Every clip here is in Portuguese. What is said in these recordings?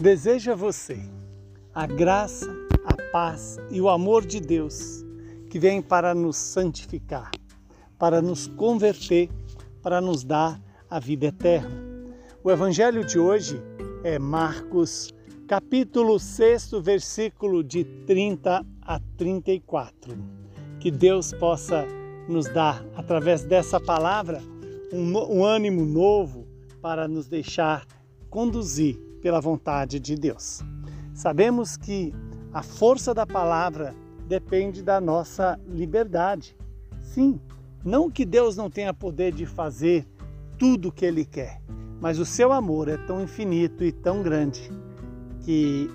Desejo a você a graça, a paz e o amor de Deus que vem para nos santificar, para nos converter, para nos dar a vida eterna. O evangelho de hoje é Marcos, capítulo 6, versículo de 30 a 34. Que Deus possa nos dar, através dessa palavra, um, um ânimo novo para nos deixar conduzir pela vontade de Deus. Sabemos que a força da palavra depende da nossa liberdade. Sim, não que Deus não tenha poder de fazer tudo o que Ele quer, mas o seu amor é tão infinito e tão grande que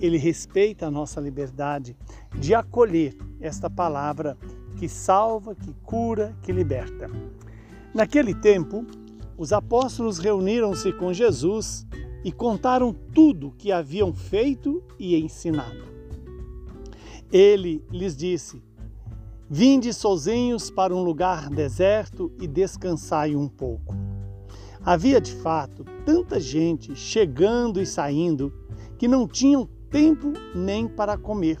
Ele respeita a nossa liberdade de acolher esta palavra que salva, que cura, que liberta. Naquele tempo, os apóstolos reuniram-se com Jesus e contaram tudo que haviam feito e ensinado. Ele lhes disse: Vinde sozinhos para um lugar deserto e descansai um pouco. Havia de fato tanta gente chegando e saindo que não tinham tempo nem para comer.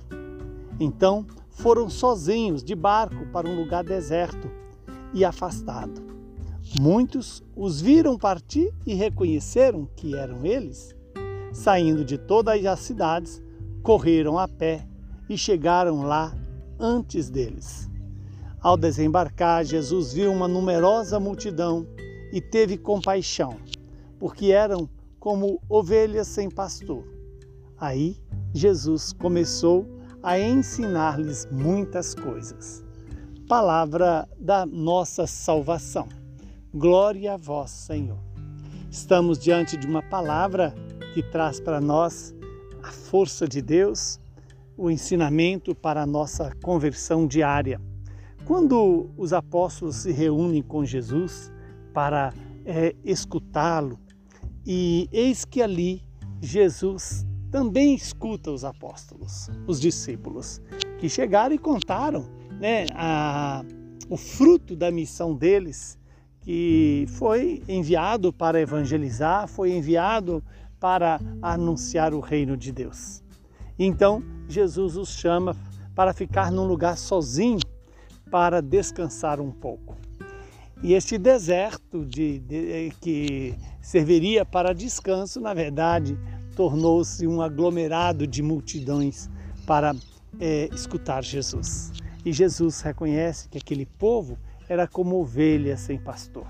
Então foram sozinhos de barco para um lugar deserto e afastado. Muitos os viram partir e reconheceram que eram eles. Saindo de todas as cidades, correram a pé e chegaram lá antes deles. Ao desembarcar, Jesus viu uma numerosa multidão e teve compaixão, porque eram como ovelhas sem pastor. Aí Jesus começou a ensinar-lhes muitas coisas. Palavra da nossa salvação. Glória a vós, Senhor. Estamos diante de uma palavra que traz para nós a força de Deus, o ensinamento para a nossa conversão diária. Quando os apóstolos se reúnem com Jesus para é, escutá-lo, e eis que ali Jesus também escuta os apóstolos, os discípulos, que chegaram e contaram né, a, o fruto da missão deles que foi enviado para evangelizar, foi enviado para anunciar o reino de Deus. Então, Jesus os chama para ficar num lugar sozinho, para descansar um pouco. E este deserto de, de, que serviria para descanso, na verdade, tornou-se um aglomerado de multidões para é, escutar Jesus. E Jesus reconhece que aquele povo era como ovelha sem pastor.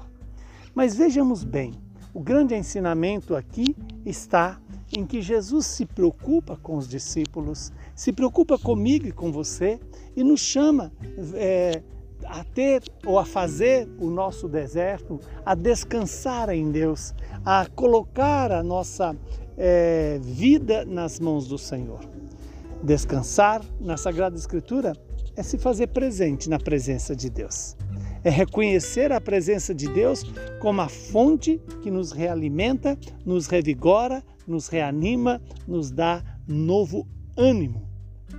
Mas vejamos bem, o grande ensinamento aqui está em que Jesus se preocupa com os discípulos, se preocupa comigo e com você e nos chama é, a ter ou a fazer o nosso deserto, a descansar em Deus, a colocar a nossa é, vida nas mãos do Senhor. Descansar na Sagrada Escritura é se fazer presente na presença de Deus é reconhecer a presença de Deus como a fonte que nos realimenta, nos revigora, nos reanima, nos dá novo ânimo.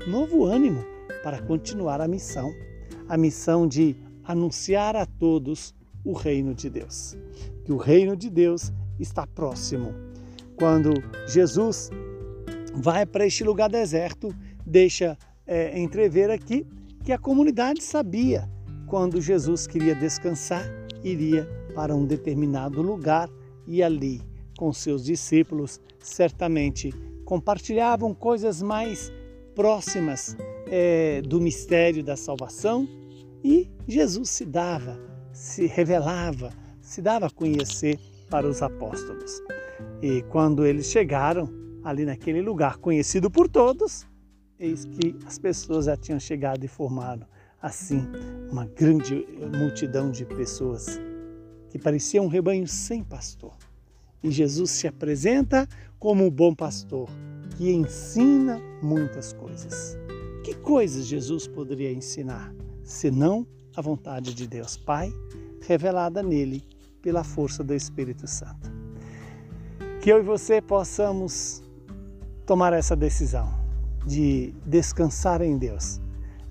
Novo ânimo para continuar a missão, a missão de anunciar a todos o reino de Deus. Que o reino de Deus está próximo. Quando Jesus vai para este lugar deserto, deixa é, entrever aqui que a comunidade sabia quando Jesus queria descansar, iria para um determinado lugar e ali, com seus discípulos, certamente compartilhavam coisas mais próximas é, do mistério da salvação e Jesus se dava, se revelava, se dava a conhecer para os apóstolos. E quando eles chegaram ali naquele lugar conhecido por todos, eis que as pessoas já tinham chegado e formado assim uma grande multidão de pessoas que parecia um rebanho sem pastor. E Jesus se apresenta como o bom pastor que ensina muitas coisas. Que coisas Jesus poderia ensinar, senão a vontade de Deus Pai, revelada nele pela força do Espírito Santo? Que eu e você possamos tomar essa decisão de descansar em Deus,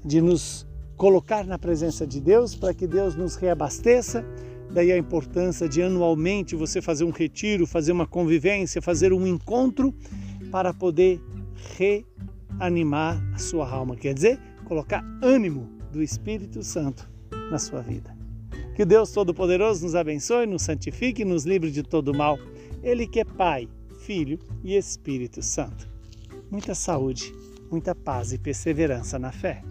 de nos colocar na presença de Deus para que Deus nos reabasteça. Daí a importância de anualmente você fazer um retiro, fazer uma convivência, fazer um encontro para poder reanimar a sua alma, quer dizer, colocar ânimo do Espírito Santo na sua vida. Que Deus Todo-Poderoso nos abençoe, nos santifique e nos livre de todo mal. Ele que é Pai, Filho e Espírito Santo. Muita saúde, muita paz e perseverança na fé.